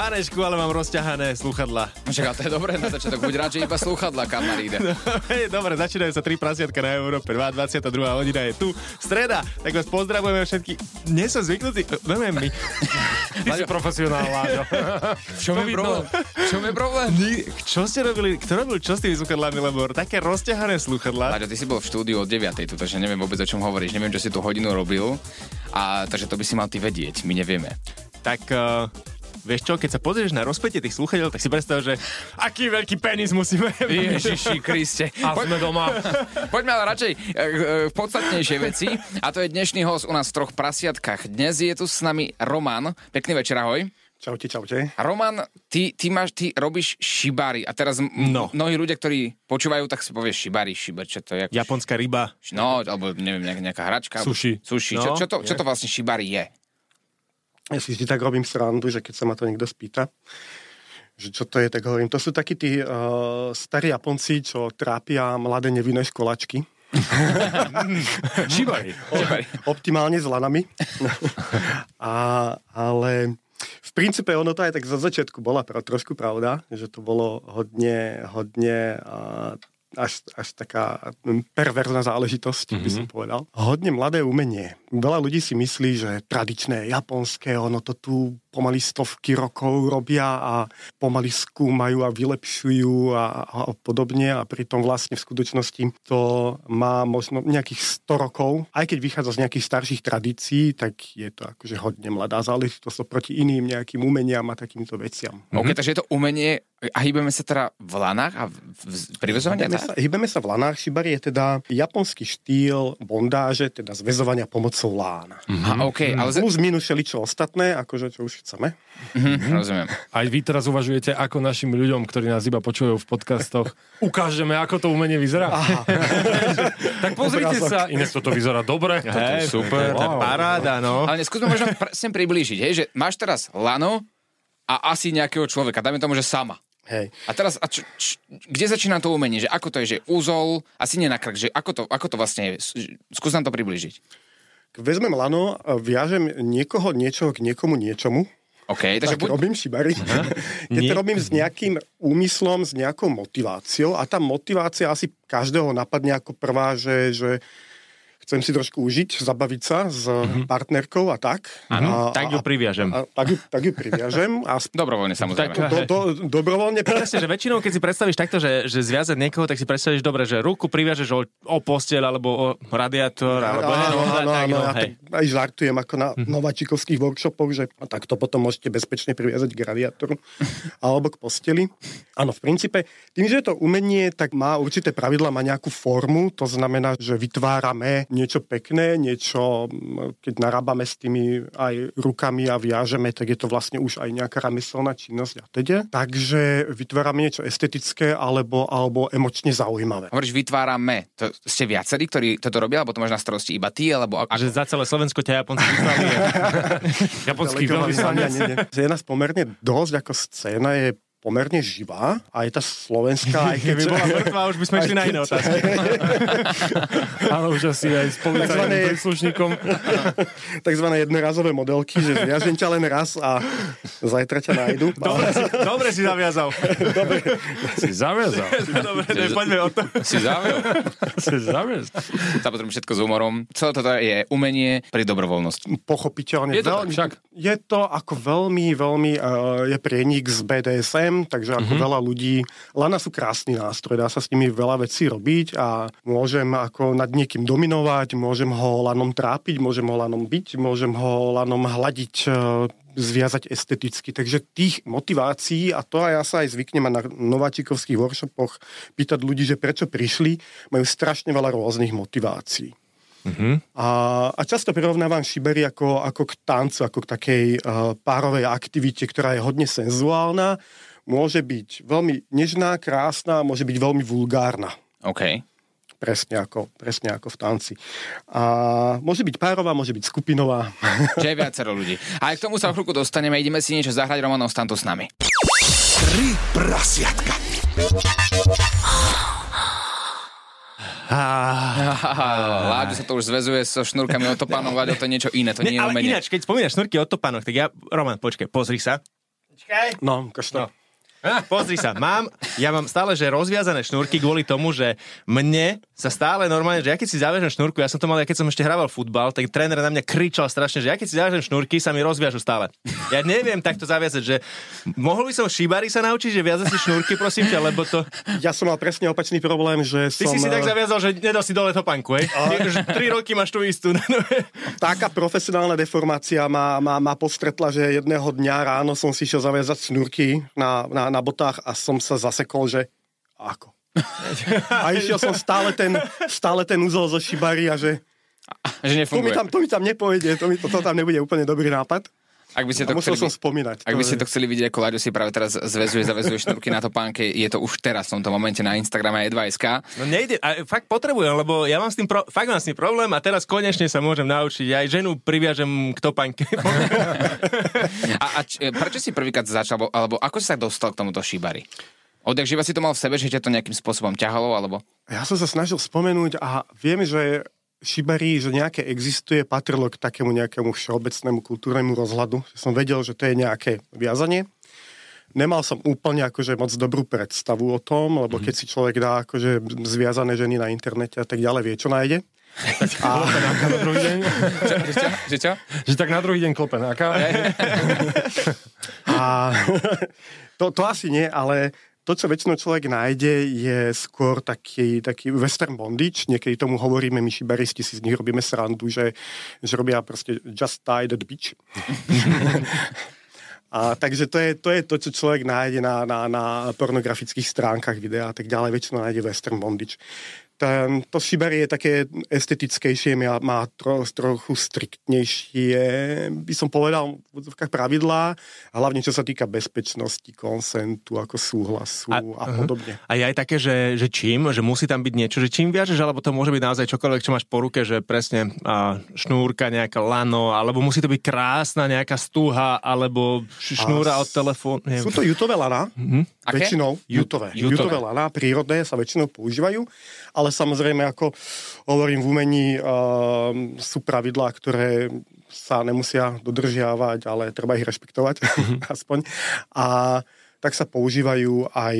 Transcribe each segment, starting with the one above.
Pánečku, ale mám rozťahané sluchadla. Však ale to je dobré na začiatok, buď rád, že iba slúchadla kamaríde. No, hej, dobre, začínajú sa tri prasiatka na Európe 2, 22. hodina je tu, streda, tak vás pozdravujeme všetky. Nie som zvyknutý, neviem my. Ty si profesionál, Láďo. V čom je problém? V čom je problém? Čo ste robili, kto robil čo s tými sluchadlami, lebo také rozťahané sluchadla. Láďo, ty si bol v štúdiu od 9. tu, takže neviem vôbec, o čom hovoríš. Neviem, čo si tu hodinu robil. A takže to by si mal ty vedieť, my nevieme. Tak uh, Vieš čo, keď sa pozrieš na rozpätie tých sluchadiel, tak si predstav, že aký veľký penis musíme... Ježiši Kriste. A sme doma. Poďme ale radšej k e, e, podstatnejšej veci. A to je dnešný host u nás v troch prasiatkách. Dnes je tu s nami Roman. Pekný večer, ahoj. Čaute, čaute. Roman, ty, ty, máš, ty robíš šibari a teraz m- No. mnohí ľudia, ktorí počúvajú, tak si povieš šibari, šiber, čo to je? Ako Japonská ryba. No, alebo neviem, nejaká, nejaká hračka. Sushi. Sushi. No, čo, čo, to, čo to vlastne šibari je? Ja si vždy tak robím srandu, že keď sa ma to niekto spýta, že čo to je, tak hovorím, to sú takí tí uh, starí Japonci, čo trápia mladé nevinné školačky. Šibari. Optimálne s lanami. A, ale v princípe ono to aj tak za začiatku bola trošku pravda, že to bolo hodne, hodne uh, až, až taká perverzná záležitosť, mm-hmm. by som povedal. Hodne mladé umenie. Veľa ľudí si myslí, že tradičné japonské, ono to tu pomaly stovky rokov robia a pomaly skúmajú a vylepšujú a, a podobne a pritom vlastne v skutočnosti to má možno nejakých 100 rokov. Aj keď vychádza z nejakých starších tradícií, tak je to akože hodne mladá záležitosť oproti iným nejakým umeniam a takýmto veciam. OK, takže je to umenie a hýbeme sa teda v lanách a v, v, pri vezovaní? Hýbeme sa, hýbeme sa v lanách. Shibari je teda japonský štýl bondáže, teda zväzovania pomocou lán. Aha, OK, ale... Za... Plus minus čo ostatné, akože čo už chceme. Mhm, rozumiem. Aj vy teraz uvažujete, ako našim ľuďom, ktorí nás iba počujú v podcastoch, ukážeme, ako to umenie vyzerá. Aha. tak pozrite Obrázok. sa. Iné to vyzerá dobre. Toto je Hej, super. to je paráda, no. Ale skúsme možno pr- sem priblížiť, hej, že máš teraz lano a asi nejakého človeka, dajme tomu, že sama. Hej. A teraz, a č, č, kde začína to umenie? Že ako to je, že úzol, asi nie na krk, že ako to, ako to vlastne je? Skús nám to priblížiť. Keď vezmem lano, viažem niekoho niečo k niekomu niečomu, OK, takže tak buď... robím šibari. Keď to robím s nejakým úmyslom, s nejakou motiváciou a tá motivácia asi každého napadne ako prvá, že, že chcem si trošku užiť, zabaviť sa s partnerkou a tak. Áno, a, tak ju a, priviažem. a, tak, ju, tak ju priviažem a sp- Dobrovoľne samozrejme. Tak- do, do, dobrovoľne Presne, že väčšinou, keď si predstavíš takto, že, že zviazať niekoho, tak si predstavíš dobre, že ruku priviažeš o, o posteľ alebo o radiátor, alebo Áno, áno, áno, no, ja tak aj žartujem ako na nováčikovských workshopoch, že a tak to potom môžete bezpečne priviazať k radiátoru alebo k posteli. Áno, v princípe, tým, že je to umenie, tak má určité pravidla, má nejakú formu, to znamená, že vytvárame niečo pekné, niečo, keď narábame s tými aj rukami a viažeme, tak je to vlastne už aj nejaká remeselná činnosť a teda. Takže vytvárame niečo estetické alebo, alebo emočne zaujímavé. Hovoríš, vytvárame. To ste viacerí, ktorí toto robia, alebo to máš na starosti iba ty, alebo ako? A že za celé Slovensko ťa vyslali. Japonský veľvyslanec. Je nás pomerne dosť, ako scéna je pomerne živá a je tá slovenská, aj. Keby bola mŕtva, už by sme išli na iné otázky. Áno, už asi aj s policajným Takzvané- príslušníkom. takzvané jednorazové modelky, že zviažem ťa len raz a zajtra ťa nájdu. Dobre si, dobre si zaviazal. Si zaviazal. dobre, ne, poďme o to. Si zável. Si zaviazal. Samozrejme všetko s humorom. Celé toto je umenie pri dobrovoľnosti. Pochopiteľne. Je to veľmi, však. Je to ako veľmi, veľmi uh, je prienik z BDSM, takže ako veľa ľudí... Lana sú krásny nástroj, dá sa s nimi veľa vecí robiť a môžem ako nad niekým dominovať, môžem ho lanom trápiť, môžem ho lanom byť, môžem ho lanom hľadiť uh, zviazať esteticky. Takže tých motivácií, a to aj ja sa aj zvyknem na nováčikovských workshopoch pýtať ľudí, že prečo prišli, majú strašne veľa rôznych motivácií. A, a často prirovnávam šibery ako, ako k tancu, ako k takej uh, párovej aktivite, ktorá je hodne senzuálna, môže byť veľmi nežná, krásna, môže byť veľmi vulgárna. OK. presne ako, presne ako v tanci. A môže byť párová, môže byť skupinová. Že je viacero ľudí. A aj k tomu sa o chvíľku dostaneme, ideme si niečo zahrať, Roman, ostan tu s nami. Tri prasiatka. Láďo sa to už zväzuje so šnúrkami od topánov, Láďo, to je niečo iné, to nie je ale umenie. ináč, keď spomínaš šnurky od tak ja... Roman, počkaj, pozri sa. No, kašto. Pozri sa, mám, ja mám stále, že rozviazané šnúrky kvôli tomu, že mne sa stále normálne, že ja keď si zaviažem šnúrku, ja som to mal, ja keď som ešte hrával futbal, tak tréner na mňa kričal strašne, že ja keď si zaviažem šnúrky, sa mi rozviažu stále. Ja neviem takto zaviazať, že mohol by som šibari sa naučiť, že viazať si šnúrky, prosím ťa, lebo to... Ja som mal presne opačný problém, že Ty som... si si tak eh, zaviazal, že nedal si dole topánku, hej? Ty už tri roky máš tú istú. taká profesionálna deformácia ma, ma, ma postretla, že jedného dňa ráno som si šiel zaviazať snúrky na, na, na botách a som sa zasekol, že ako? A išiel som stále ten, stále ten úzol zo šibary a že Že to mi tam, to mi tam nepojde, to, mi, to, to tam nebude úplne dobrý nápad. Ak by ste A to musel chceli, som spomínať. ak by To ste to chceli vidieť, ako Láďo si práve teraz zväzuje, zavezuje šnúrky na topánke, je to už teraz v tomto momente na Instagrame E2SK. No nejde, a fakt potrebujem, lebo ja mám s tým, pro, fakt mám s tým problém a teraz konečne sa môžem naučiť. Aj ženu priviažem k topánke. A, a č, prečo si prvýkrát začal, alebo, ako si sa dostal k tomuto šibari? Odjak živa si to mal v sebe, že ťa to nejakým spôsobom ťahalo, alebo... Ja som sa snažil spomenúť a viem, že šibari, že nejaké existuje, patrilo k takému nejakému všeobecnému kultúrnemu rozhľadu. Že som vedel, že to je nejaké viazanie. Nemal som úplne akože moc dobrú predstavu o tom, lebo keď si človek dá akože zviazané ženy na internete a tak ďalej, vie, čo nájde. A, Na druhý deň, Že čo? Že čo? že tak na druhý deň klopenáka. a to, to asi nie, ale to, čo väčšinou človek nájde, je skôr taký, taký western bondage. Niekedy tomu hovoríme, my šibaristi si z nich robíme srandu, že, že robia proste just tie the bitch. A takže to je, to je to, čo človek nájde na, na, na pornografických stránkach videa a tak ďalej. Väčšinou nájde western bondage. Ten, to šibari je také estetickejšie, má, má tro, trochu striktnejšie, by som povedal, v úvodzovkách pravidlá, hlavne čo sa týka bezpečnosti, konsentu, ako súhlasu a, a podobne. A je aj také, že, že čím, že musí tam byť niečo, že čím viažeš, alebo to môže byť naozaj čokoľvek, čo máš po ruke, že presne a, šnúrka, nejaká lano, alebo musí to byť krásna nejaká stuha, alebo šnúra A od telefónu. Sú to jutové lana, Aké? väčšinou jutové. jutové. Jutové lana, prírodné sa väčšinou používajú, ale samozrejme, ako hovorím v umení, uh, sú pravidlá, ktoré sa nemusia dodržiavať, ale treba ich rešpektovať, aspoň. A tak sa používajú aj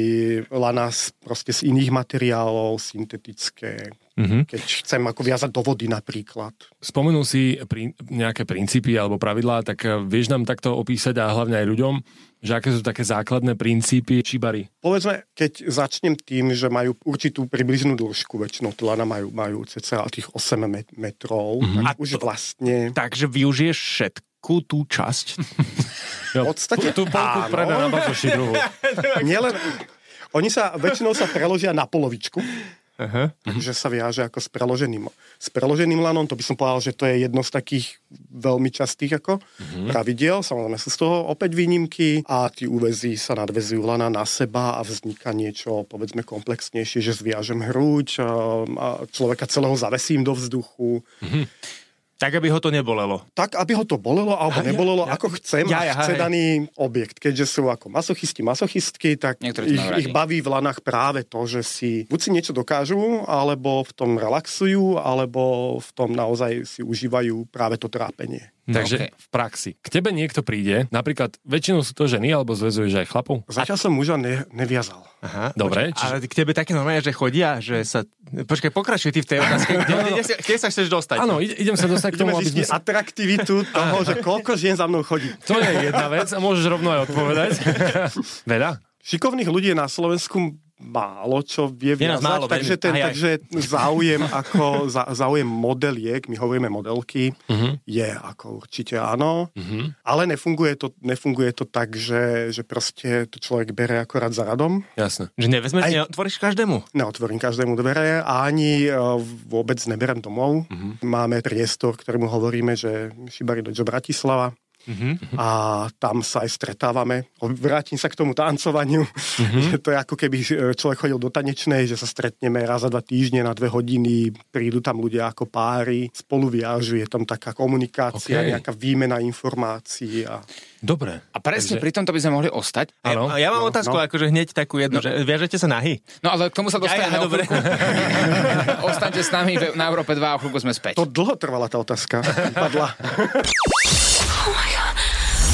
lana z, proste z iných materiálov, syntetické, Mhm. keď chcem ako viazať do vody napríklad. Spomenul si pri, nejaké princípy alebo pravidlá, tak eh, vieš nám takto opísať a hlavne aj ľuďom, že aké sú také základné princípy šibary. Povedzme, keď začnem tým, že majú určitú približnú dĺžku, väčšinou tie lana majú, majú cca tých 8 met- metrov, mm-hmm. A tak už to- vlastne... Takže využiješ všetku tú časť. V podstate Tu polku predá na bazoši druhú. Nielen, oni sa, väčšinou sa preložia na polovičku, Aha. takže sa viaže ako s preloženým, s preloženým lanom, to by som povedal, že to je jedno z takých veľmi častých ako pravidiel, samozrejme sú z toho opäť výnimky a tí úvezy sa nadvezujú lana na seba a vzniká niečo, povedzme, komplexnejšie, že zviažem hruď a, človeka celého zavesím do vzduchu, Tak, aby ho to nebolelo. tak, aby ho to bolelo alebo nebolelo, ako chcem Ja, ja, chce hej. daný objekt. Keďže sú ako masochisti, masochistky, tak ich, ich baví v lanách práve to, že si buď si niečo dokážu, alebo v tom relaxujú, alebo v tom naozaj si užívajú práve to trápenie. Takže okej. v praxi. K tebe niekto príde, napríklad väčšinou sú to ženy, alebo zväzuješ aj chlapov? Zatiaľ som muža ne, neviazal. Aha. Dobre, Čiže... Ale k tebe také normálne, že chodia, že sa... Počkaj, pokračuj ty v tej otázke. Kde, kde, kde, kde sa chceš dostať? Áno, ide- idem sa dostať k tomu, aby sme... atraktivitu toho, že koľko žien za mnou chodí. To je jedna vec a môžeš rovno aj odpovedať. Veľa? Šikovných ľudí je na Slovensku málo, čo vie viazať, málo, takže, ten, Aj, aj. takže záujem ako za, záujem modeliek, my hovoríme modelky, Mhm. je ako určite áno, ale nefunguje to, nefunguje to tak, že, že proste to človek bere akorát za radom. Jasné. Že nevezmeš, Aj- neotvoríš každému. Neotvorím každému dvere a ani eh, vôbec neberem domov. Máme priestor, ktorému hovoríme, že Šibari Dojo Bratislava. A tam sa aj stretávame. Vrátim sa k tomu tancovaniu, že to je ako keby e, človek chodil do tanečnej, že sa stretneme raz za dva týždne na dve hodiny, prídu tam ľudia ako páry, spolu viažu, je tam taká komunikácia, Ok. nejaká výmena informácií a Dobre. A presne pri tomto by sme mohli ostať. Áno. A ja mám No, otázku, no. akože hneď takú jednu, že viažete sa nahy? No ale k tomu sa dostaneme. Ja, ja, dobre. Ostaňte s nami na Európe 2 a chvíľku sme späť. to dlho trvala tá otázka. Padla.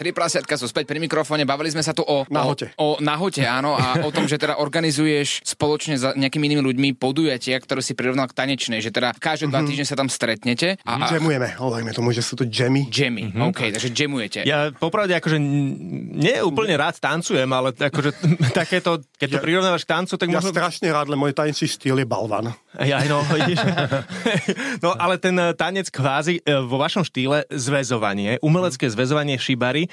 Tri prasiatka sú späť pri mikrofóne, bavili sme sa tu o... Nahote. O, o nahote, áno, a o tom, že teda organizuješ spoločne s nejakými inými ľuďmi podujatia, ktoré si prirovnal k tanečnej, že teda každé dva týždne sa tam stretnete a, a Jamujeme, hovoríme tomu, že sú to jammy. jammy, OK, takže jamujete. Ja popravde akože nie úplne rád tancujem, ale akože takéto, keď to Ja- prirovnávaš k tancu, tak Ja možno... strašne rád, len môj tanečný štýl je balvan. Ja, no, vidíš. no, ale ten eh, tanec kvázi eh, vo vašom štýle zväzovanie, umelecké zväzovanie šibary,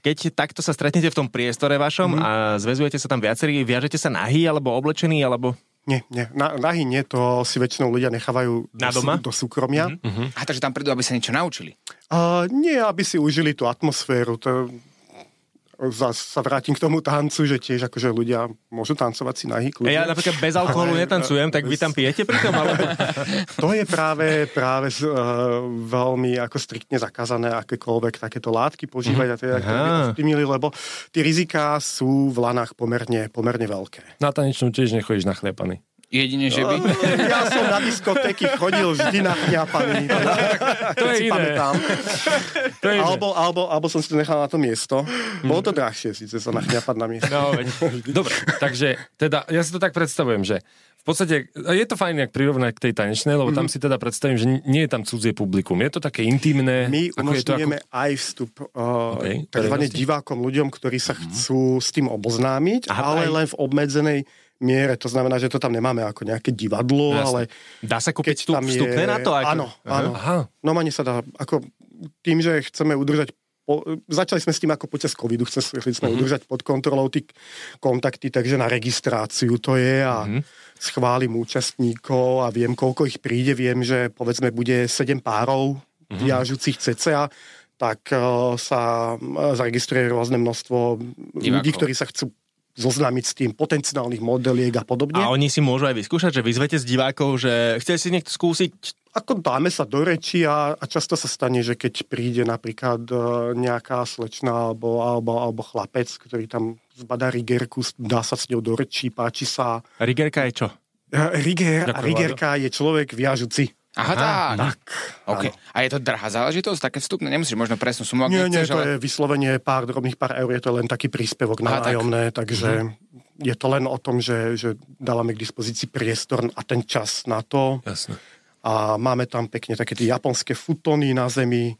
keď takto sa stretnete v tom priestore vašom Mhm. a zväzujete sa tam viacerí, viažete sa nahý alebo oblečení, alebo... Nie, nie. Na, nahy nie, to si väčšinou ľudia nechávajú Na do, doma? do súkromia. Mm-hmm. A takže tam prídu, aby sa niečo naučili. Uh, nie, aby si užili tú atmosféru. To, zas sa vrátim k tomu tancu, že tiež akože ľudia môžu tancovať si nahý kľudne. Ja napríklad bez alkoholu Ale, netancujem, tak vy tam pijete pri tom, alebo... To je práve, práve uh, veľmi ako striktne zakázané akékoľvek takéto látky používať a teda Aha. stimuli, lebo tie riziká sú v lanách pomerne, pomerne veľké. Na tanečnú tiež nechodíš nachliapaný. Jedine, že by... Ja som na diskotéky chodil vždy nachňapaný. To je iné. pamätám. To je Alebo, alebo, alebo som si to nechal na to miesto. Bolo to drahšie síce sa nachňapať na miesto. No, veď. Dobre, takže teda ja si to tak predstavujem, že v podstate je to fajn, ak prirovnať k tej tanečnej, lebo tam si teda predstavím, že nie je tam cudzie publikum. Je to také intimné. My ako umožňujeme aj vstup uh, OK, takzvané verejnosti. divákom, ľuďom, ktorí sa chcú s tým oboznámiť, Aha, ale aj- len v obmedzenej miere. To znamená, že to tam nemáme ako nejaké divadlo, Jasné. ale Dá sa kúpiť vstup, tam je... vstupné na to? Ako... Áno, áno. Aha, Normálne sa dá, ako tým, že chceme udržať po, začali sme s tým ako počas covidu, chceli sme Mhm. udržať pod kontrolou tí kontakty, takže na registráciu to je a Mhm. schválim účastníkov a viem, koľko ich príde, viem, že povedzme bude 7 párov Mhm. viažúcich cca, tak eh, sa eh, zaregistruje rôzne množstvo ľudí, Divákov. ktorí sa chcú zoznámiť s tým potenciálnych modeliek a podobne. A oni si môžu aj vyskúšať, že vyzvete z divákov, že chce si niekto skúsiť Ako dáme sa do reči a, a často sa stane, že keď príde napríklad e, nejaká slečna alebo, alebo, alebo chlapec, ktorý tam zbadá rigerku, dá sa s ňou do rečí, páči sa. Rigerka je čo? E, Riger a Ďakujem, rigerka je človek viažuci. Aha, tak. Tak. OK. A je to drahá záležitosť, také vstupné? Nemusíš možno presnú sumu, ak Nie, nie, to ale... je vyslovene pár drobných pár eur, je to len taký príspevok Aha, na tak. nájomné, takže je to len o tom, že, že dávame k dispozícii priestor a ten čas na to. jasné. a máme tam pekne také tie japonské futóny na zemi,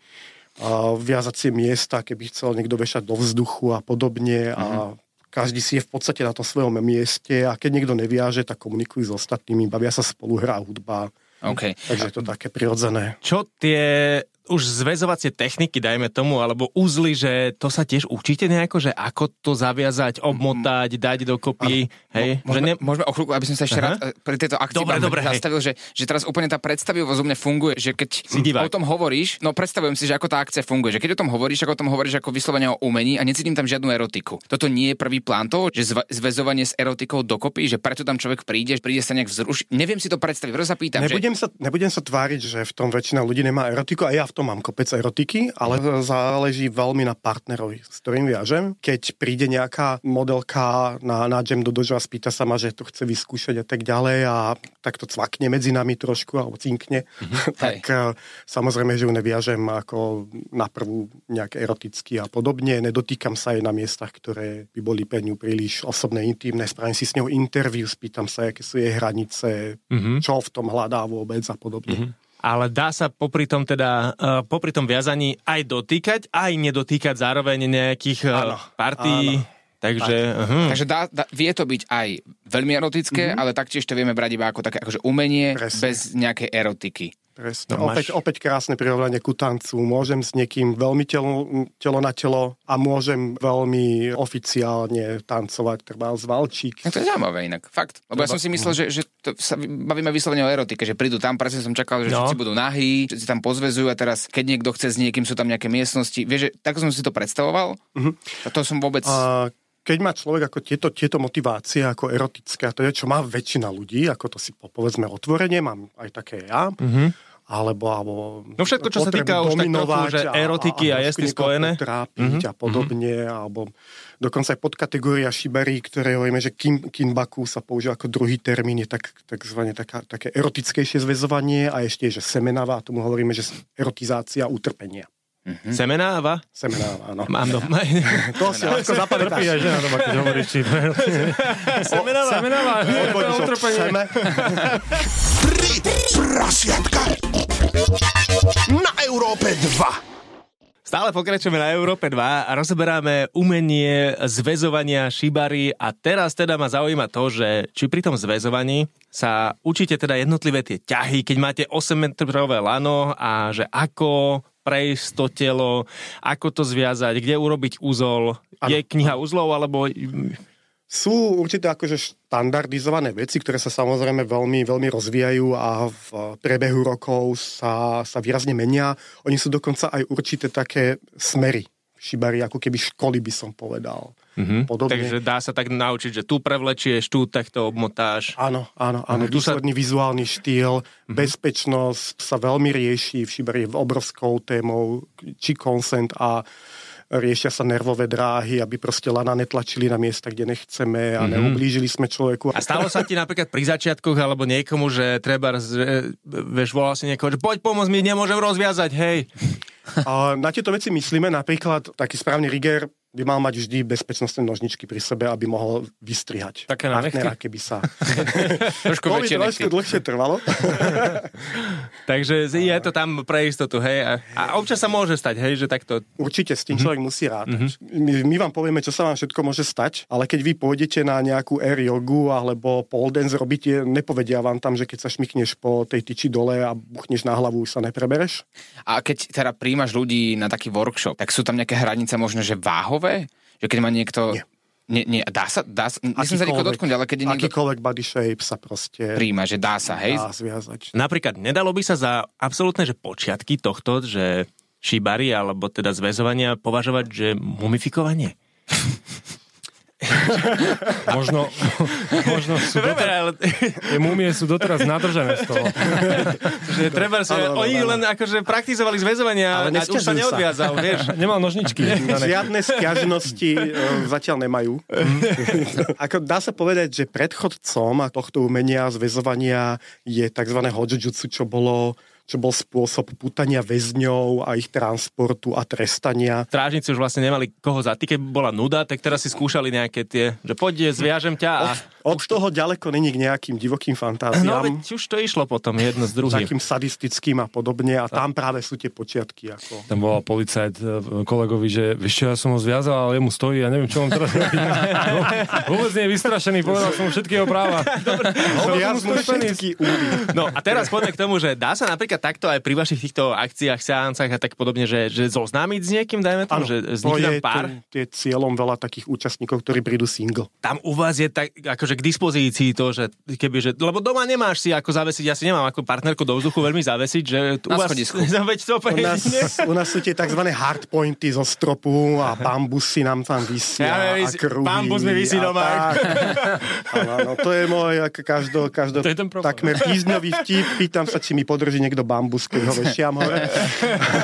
a viazacie miesta, keby chcel niekto vešať do vzduchu a podobne a každý si je v podstate na tom svojom mieste a keď niekto neviaže, tak komunikujú s ostatnými, bavia sa spolu, hrá hudba, OK. takže je to také prirodzené. Čo tie už zväzovacie techniky, dajme tomu, alebo uzly, že to sa tiež učíte nejako, že ako to zaviazať, obmotať, dať dokopy, hej? že Môžeme, ne... môžeme o chvíľku, aby som sa ešte Aha. rád e, pri tejto akcii Dobre, dobre, hej. zastavil, že, že teraz úplne tá predstavivosť u mňa funguje, že keď o tom hovoríš, no predstavujem si, že ako tá akcia funguje, že keď o tom hovoríš, ako o tom hovoríš ako vyslovene o umení a necítim tam žiadnu erotiku. Toto nie je prvý plán toho, že zva- zväzovanie s erotikou dokopy, že preto tam človek príde, príde sa nejak vzrušiť. Neviem si to predstaviť, preto sa pýtam, že... Nebudem sa, nebudem sa tváriť, že v tom väčšina ľudí nemá erotiku a ja v tom mám kopec erotiky, ale záleží veľmi na partnerovi, s ktorým viažem. Keď príde nejaká modelka na, na jam do dojo a spýta sa ma, že to chce vyskúšať a tak ďalej a tak to cvakne medzi nami trošku alebo cinkne, tak eh, samozrejme, že ju neviažem ako na prvú nejak eroticky a podobne. Nedotýkam sa aj na miestach, ktoré by boli pre ňu príliš osobné, intimné. Spravím si s ňou interview, spýtam sa, aké sú jej hranice, čo v tom hľadá vôbec a podobne. Ale dá sa popri tom teda, uh, popri tom viazaní aj dotýkať, aj nedotýkať zároveň nejakých Áno, uh, partí. Takže, uh-huh. Takže dá, dá, vie to byť aj veľmi erotické, mm-hmm. ale taktiež to vieme brať iba ako také akože umenie Presne. bez nejakej erotiky. Presne. No, opäť, máš- opäť krásne prirovnanie ku tancu. Môžem s niekým veľmi telo, telo na telo a môžem veľmi oficiálne tancovať, treba z valčík. No to je zaujímavé inak, fakt. Lebo ja som si myslel, že, že to sa bavíme vyslovene o erotike, že prídu tam, presne som čakal, že No. všetci budú nahí, všetci tam pozvezujú a teraz, keď niekto chce s niekým, sú tam nejaké miestnosti. Vieš, že tak som si to predstavoval? A to som vôbec... A keď má človek ako tieto, tieto motivácie ako erotické, a to je, čo má väčšina ľudí, ako to si po- povedzme otvorene, mám aj také ja, mm-hmm. Alebo, alebo No všetko, čo sa týka už tak trochu, že erotiky a trošku je s tým niekoho spojené. potrápiť a podobne, alebo dokonca aj podkategória šiberí, ktoré hovoríme, že kin, kinbaku sa používa ako druhý termín, je tak, takzvané taká, také erotickejšie zväzovanie a ešte je, že semenava, a tomu hovoríme, že erotizácia utrpenia. Semenáva? Semenáva, áno. Mám doma. To si ľahko Trpí zapamätáš. aj žena doma, keď hovoríš, či... Semenáva? Semenáva, Odvodíš od seme. Tri prasiatka. Na Európe 2. Stále pokračujeme na Európe 2 a rozoberáme umenie zväzovania šibary a teraz teda ma zaujíma to, že či pri tom zväzovaní sa učíte teda jednotlivé tie ťahy, keď máte 8 metrové lano a že ako prejsť to telo, ako to zviazať, kde urobiť úzol. Je kniha úzlov alebo Sú určité akože štandardizované veci, ktoré sa samozrejme veľmi, veľmi rozvíjajú a v priebehu rokov sa, sa výrazne menia. Oni sú dokonca aj určité také smery šibari, ako keby školy by som povedal. Mm-hmm. Podobne. Takže dá sa tak naučiť, že tu prevlečieš, tu takto obmotáš. Áno, áno, áno. Sa- Dôsledný vizuálny štýl, bezpečnosť sa veľmi rieši. V šibari je obrovskou témou, či consent a riešia sa nervové dráhy, aby proste lana netlačili na miesta, kde nechceme a neublížili sme človeku. A stalo sa ti napríklad pri začiatkoch alebo niekomu, že treba, že, vieš, volal si niekoho, že poď pomôcť mi, nemôžem rozviazať, hej. A na tieto veci myslíme napríklad, taký správny riger by mal mať vždy bezpečnostné nožničky pri sebe, aby mohol vystrihať Také na partnera, nechty? keby sa... Trošku To by trošku dlhšie trvalo. Takže je to tam pre istotu, hej. A, a občas sa môže stať, hej, že takto... Určite s tým Mhm. človek musí rátať. My, my vám povieme, čo sa vám všetko môže stať, ale keď vy pôjdete na nejakú air jogu alebo pole dance robíte, nepovedia vám tam, že keď sa šmikneš po tej tyči dole a buchneš na hlavu, už sa neprebereš. A keď teda príjmaš ľudí na taký workshop, tak sú tam nejaké hranice možno, že váhové? Že keď má niekto... Nie. Nie, nie, dá sa, dá sa, nechcem sa rýchlo dotknúť, ale keď je niekto akýkoľvek body shape sa proste príjma, že dá sa, hej? dá zviazať. Napríklad, nedalo by sa za absolútne, že počiatky tohto, že šibary alebo teda zväzovania považovať, že mumifikovanie? Možno, možno sú Dobre, doteraz, ale tie múmie sú doteraz nadržené z toho. že treba, Áno, áno, oni áno. len akože praktizovali zväzovania Ale a už sa sa. neodviazal, vieš. Nemal nožničky. Žiadne stiažnosti e, zatiaľ nemajú. Ako dá sa povedať, že predchodcom tohto umenia zväzovania je tzv. hojujutsu, čo bolo čo bol spôsob putania väzňov a ich transportu a trestania. Strážnici už vlastne nemali koho zatýkať, bola nuda, tak teraz si skúšali nejaké tie, že poď, zviažem ťa a... Od toho ďaleko není k nejakým divokým No fantáziám, veď už to išlo potom jedno s druhým. takým sadistickým a podobne a tam práve sú tie počiatky. Ako... Tam volal policajt e, kolegovi, že vieš čo, ja som ho zviazal, ale jemu stojí, ja neviem, čo mám teraz robiť. No, vôbec nie je vystrašený, povedal som všetky jeho práva. Mu stojí penis. všetky. No a teraz poďme k tomu, že dá sa napríklad takto aj pri vašich týchto akciách, seancách a tak podobne, že, že zoznámiť s niekým, dajme tomu, Áno, že to vznikne tam je, pár. to je cieľom veľa takých účastníkov, ktorí prídu single. Tam u vás je tak, akože k dispozícii to, že keby, že, lebo doma nemáš si ako zavesiť, ja si nemám ako partnerku do vzduchu veľmi zavesiť, že u vás. No, veď to U nás, u nás sú tie tzv. hardpointy zo stropu a bambusy nám tam vysia Ja neviem, a kruhy. bambus mi visí a doma. Áno, áno, to je môj ako každo, každo To je ten problém. takmer týždňový vtip. Pýtam sa, či mi podrží niekto bambus, keď ho vešiam hore.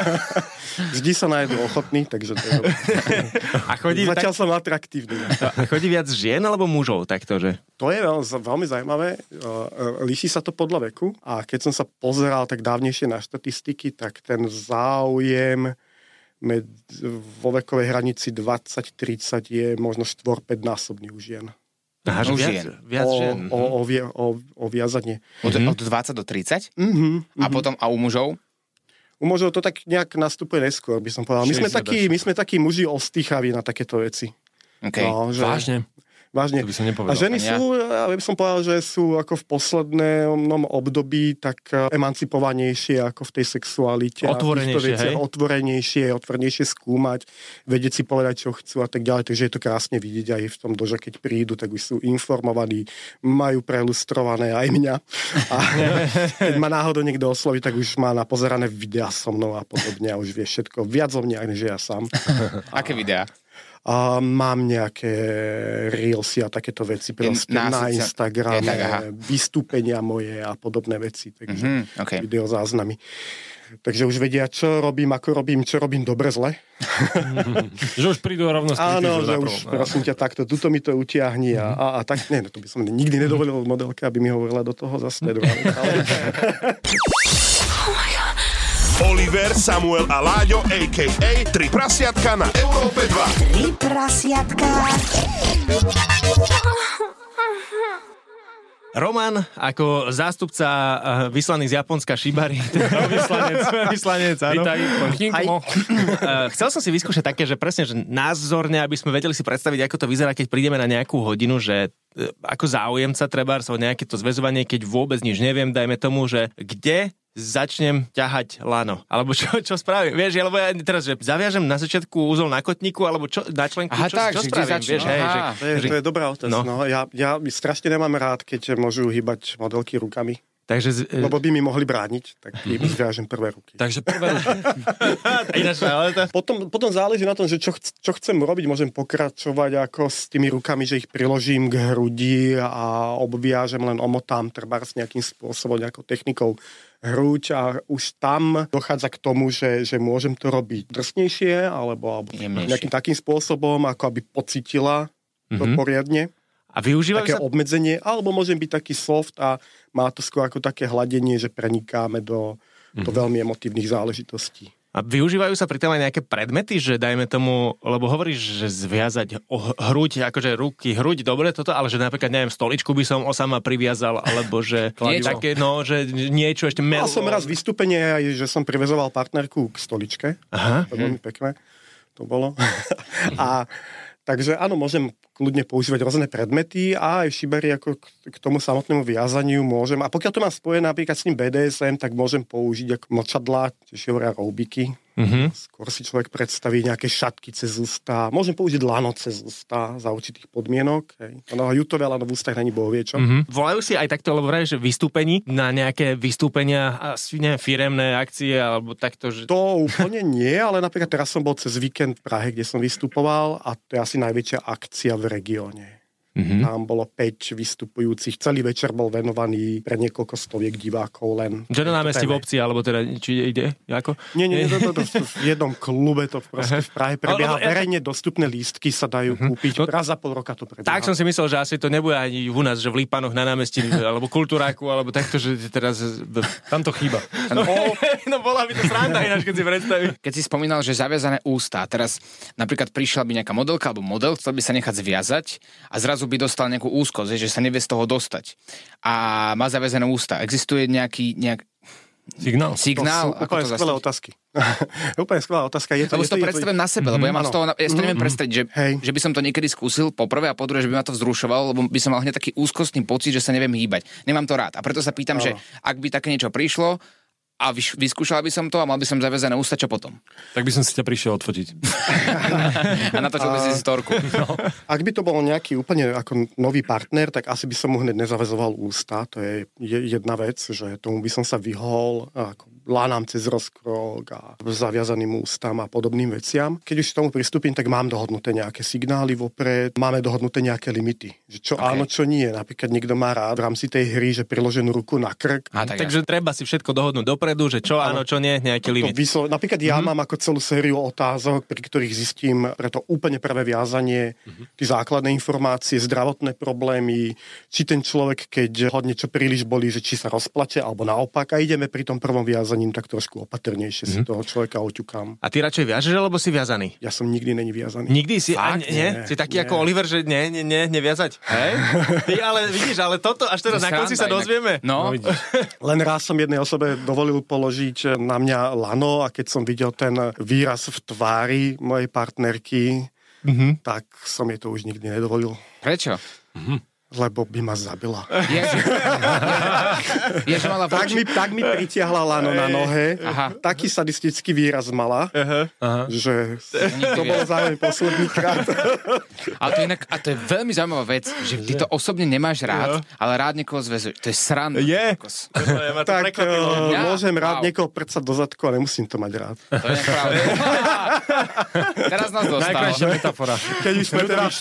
Vždy sa nájdu ochotní, takže to je. A chodí, Zatiaľ tak, som atraktívny. a chodí viac žien alebo mužov takto, že? To je veľ, veľmi zaujímavé. Líši sa to podľa veku a keď som sa pozeral tak dávnejšie na štatistiky, tak ten záujem med, vo vekovej hranici 20-30 je možno 4-5 násobný u žien. Aha, že U viac, žien. viac o, žien. o, o, vie, o, o viazanie. Od, od 20 do 30? Mm-hmm. A potom, a u mužov? U mužov to tak nejak nastupuje neskôr, by som povedal. My sme, 60 takí, my sme takí muži ostýchaví na takéto veci. Okay. No, že Vážne. Vážne. To by som nepovedal. A ženy Ja. sú, ja by som povedal, že sú ako v poslednom období tak emancipovanejšie ako v tej sexualite. Otvorenejšie, veciach. hej? Otvorenejšie, otvorenejšie skúmať, vedieť si povedať, čo chcú a tak ďalej. Takže je to krásne vidieť aj v tom dože, keď prídu, tak už sú informovaní, majú prelustrované aj mňa. A keď ma náhodou niekto osloví, tak už má napozerané videá so mnou a podobne a už vie všetko viac o mne, než ja sám. Aké videá? A mám nejaké reelsy a takéto veci proste na na, Instagrame, tak, aha. vystúpenia moje a podobné veci. Takže Mhm, OK. videozáznamy. Takže už vedia, čo robím, ako robím, čo robím dobre, zle. Že už prídu a rovno Áno, že už prosím ťa takto, tuto mi to utiahni a, a, a tak, nie, no, to by som nikdy nedovolil modelke, aby mi hovorila do toho zase. Ale, Oliver, Samuel a Láďo, a.k.a. Tri prasiatka na Európe 2. Tri prasiatka. Roman ako zástupca eh, vyslaný z Japonska Shibari. vyslanec, vyslanec, áno. Vítaj, Kinkumo. Eh, Chcel som si vyskúšať také, že presne, že názorne, aby sme vedeli si predstaviť, ako to vyzerá, keď prídeme na nejakú hodinu, že eh, ako záujemca treba, o nejaké to zväzovanie, keď vôbec nič neviem, dajme tomu, že kde začnem ťahať lano. Alebo čo, čo spravím? Vieš, alebo ja teraz, že zaviažem na začiatku úzol na kotníku, alebo čo, na členku, Aha, čo, tak, čo že spravím? začnem? Vieš, hej, že, to, je, to je dobrá otázka. No. No. Ja, ja strašne nemám rád, keď môžu hýbať modelky rukami, takže... z- lebo by mi mohli brániť, tak im zviažem prvé ruky. Takže prvé ruky. Potom, potom záleží na tom, že čo, chc- čo chcem robiť. Môžem pokračovať ako s tými rukami, že ich priložím k hrudi a obviažem, len omotám trebárs nejakým spôsobom, nejakou technikou hruď a už tam dochádza k tomu, že, že môžem to robiť drsnejšie alebo, alebo Jemnejšie. nejakým takým spôsobom, ako aby pocitila to Mhm. poriadne A využívajú také sa... obmedzenie, alebo môžem byť taký soft a má to skôr ako také hladenie, že prenikáme do, do veľmi emotívnych záležitostí. A využívajú sa pritom aj nejaké predmety, že dajme tomu, lebo hovoríš, že zviazať hruď, akože ruky, hruď, dobre toto, ale že napríklad, neviem, stoličku by som o sama priviazal, alebo že Niečo. také, no, že niečo ešte mel... Mal som raz vystúpenie, aj, že som privezoval partnerku k stoličke. Aha. To veľmi pekné. To bolo. a takže áno, môžem kľudne používať rôzne predmety a aj šiberi ako k, tomu samotnému viazaniu môžem. A pokiaľ to mám spojené napríklad s tým BDSM, tak môžem použiť ako mlčadlá, tiež hovoria roubiky. Mhm. Skôr si človek predstaví nejaké šatky cez ústa. Môžem použiť lano cez ústa za určitých podmienok. Hej. Ono jutové lano v ústach není boh vie čo. Mhm. Volajú si aj takto, lebo vraj, že vystúpení na nejaké vystúpenia, asi neviem, firemné akcie, alebo takto, že... To úplne nie, ale napríklad teraz som bol cez víkend v Prahe, kde som vystupoval a to je asi najväčšia akcia v regióne. Mhm. Tam bolo 5 vystupujúcich. Celý večer bol venovaný pre niekoľko stoviek divákov len. Že na námestí v obci, alebo teda, či ide, ako? Nie, nie, nie, to, to, to, v jednom klube to proste v Prahe prebieha. Ale- ale- Verejne dostupné lístky sa dajú kúpiť. No- Raz za pol roka to prebieha. Tak som si myslel, že asi to nebude ani u nás, že v Lípanoch na námestí, alebo kultúráku, alebo takto, že teraz... Tam to chýba. No, no bola by to sranda ináč, keď si predstaví. Keď si spomínal, že zaviazané ústa, teraz napríklad prišla by nejaká modelka alebo model, chcel by sa nechať zviazať a zrazu by dostal nejakú úzkosť, že sa nevie z toho dostať. A má zaviazané ústa. Existuje nejaký nejak, Signál. to signál, sú ako úplne to skvelé zastaviť? otázky. úplne skvelá otázka. Je to, Lebo je si to je predstavujem na sebe, lebo ja mám z toho, ja si to neviem predstaviť, že, Hej. že by som to niekedy skúsil, po prvé a po druhé, že by ma to vzrušovalo, lebo by som mal hneď taký úzkostný pocit, že sa neviem hýbať. Nemám to rád. A preto sa pýtam, že ak by také niečo prišlo a vyš- vyskúšala by som to a mal by som zaviazané ústa, čo potom? Tak by som si ťa prišiel odfotiť. A natočil by si storku. Ak by to bol nejaký úplne ako nový partner, tak asi by som mu hneď nezavezoval ústa. To je je jedna vec, že tomu by som sa vyhol ako lánam cez rozkrok a zaviazaným ústam a podobným veciam. Keď už k tomu pristúpim, tak mám dohodnuté nejaké signály vopred, máme dohodnuté nejaké limity. Že čo Okay. áno, čo nie. Napríklad niekto má rád v rámci tej hry, že priloženú ruku na krk. A, tak Takže treba si všetko dohodnúť dopredu, že čo áno, čo nie, nejaký To limit. vyslo- napríklad ja mám ako celú sériu otázok, pri ktorých zistím pre to úplne prvé viazanie, tie základné informácie, zdravotné problémy, či ten človek, keď ho niečo príliš bolí, že či sa rozplače, alebo naopak. A ideme pri tom prvom viazaním tak trošku opatrnejšie si toho človeka oťukám. A ty radšej viažeš, alebo si viazaný? Ja som nikdy není viazaný. Nikdy si, a, Fakt? nie, Nie, si taký nie. ako Oliver, že nie, nie, nie, neviazať. Hej? Ty, ale vidíš, ale toto až teraz na konci sa dozvieme. No, Len raz som jednej osobe dovolil položiť na mňa lano a keď som videl ten výraz v tvári mojej partnerky, tak som jej to už nikdy nedovolil, Prečo? Lebo by ma zabila. Je, že, je, že mala Tak mi, tak mi pritiahla lano na nohe, Aha. taký sadistický výraz mala, že to bol zároveň posledný krát. Ale to, inak, a to je veľmi zaujímavá vec, že ty to osobne nemáš rád, ale rád niekoho zväzuješ. To je sranda. Je. To tak uh, Ja? môžem rád Wow. niekoho prcať do zadku a nemusím to mať rád. To je pravda. Teraz nás dostal. Najkrajšia metafora. Keď už sme teda v.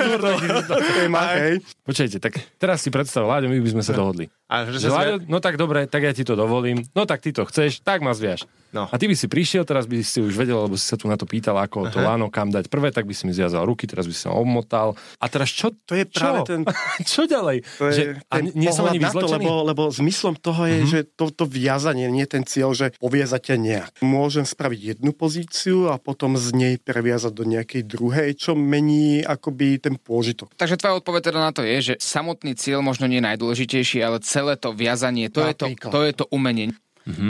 Počkajte, tak teraz si predstav, Láďo, my by sme sa dohodli. A že Že Láďo, no tak dobre, tak ja ti to dovolím. No tak ty to chceš, tak ma zviaž. No. A ty by si prišiel, teraz by si už vedel, lebo si sa tu na to pýtal, ako to láno kam dať prvé, tak by si mi zviazal ruky, teraz by si sa obmotal. A teraz čo? To je práve čo? ten- čo ďalej? To je že, a ten nie som ani to, lebo, lebo zmyslom toho je, mm-hmm. že to, to viazanie nie je ten cieľ, že poviezate nejak. Môžem spraviť jednu pozíciu a potom z nej previazať do nejakej druhej, čo mení akoby ten pôžitok. Takže tvoja odpoveď teda na to je, že samotný cieľ možno nie je najdôležitejší, ale celé to viazanie, to, je to, to je to umenie.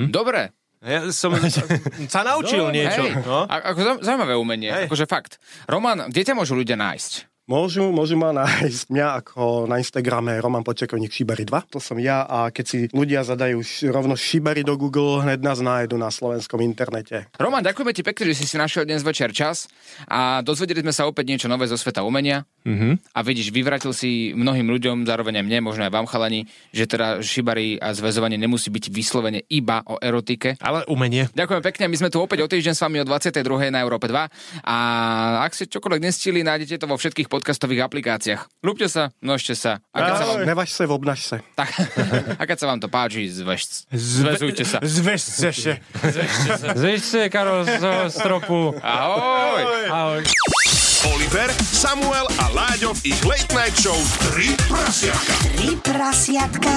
Dobre, Ja som sa naučil niečo. hej, No. a, ako zau- zaujímavé umenie, Hej. akože fakt. Roman, kde ťa môžu ľudia nájsť? Môžu, môžu ma nájsť mňa ako na Instagrame Roman Počekovník Šibari 2. To som ja a keď si ľudia zadajú rovno Šibari do Google, hneď nás nájdu na slovenskom internete. Roman, ďakujeme ti pekne, že si si našiel dnes večer čas a dozvedeli sme sa opäť niečo nové zo sveta umenia. Mm-hmm. A vidíš, vyvratil si mnohým ľuďom, zároveň aj mne, možno aj vám chalani, že teda šibari a zväzovanie nemusí byť vyslovene iba o erotike. Ale umenie. Ďakujem pekne, my sme tu opäť o týždeň s vami o 22. na Európe 2 a ak ste čokoľvek nestili, nájdete to vo všetkých podcastových aplikáciách. Ľúbte sa, nožte sa a keď sa vám, Nevaž sa, obnaž sa. tak, a keď sa vám to páči, zväž, zväzujte sa. Zväzte sa. Zvište, Karol, z stropu. Ahoj! Ahoj. Oliver, Samuel a Láďo v ich Late Night Show 3 prasiatka. Tri prasiatka.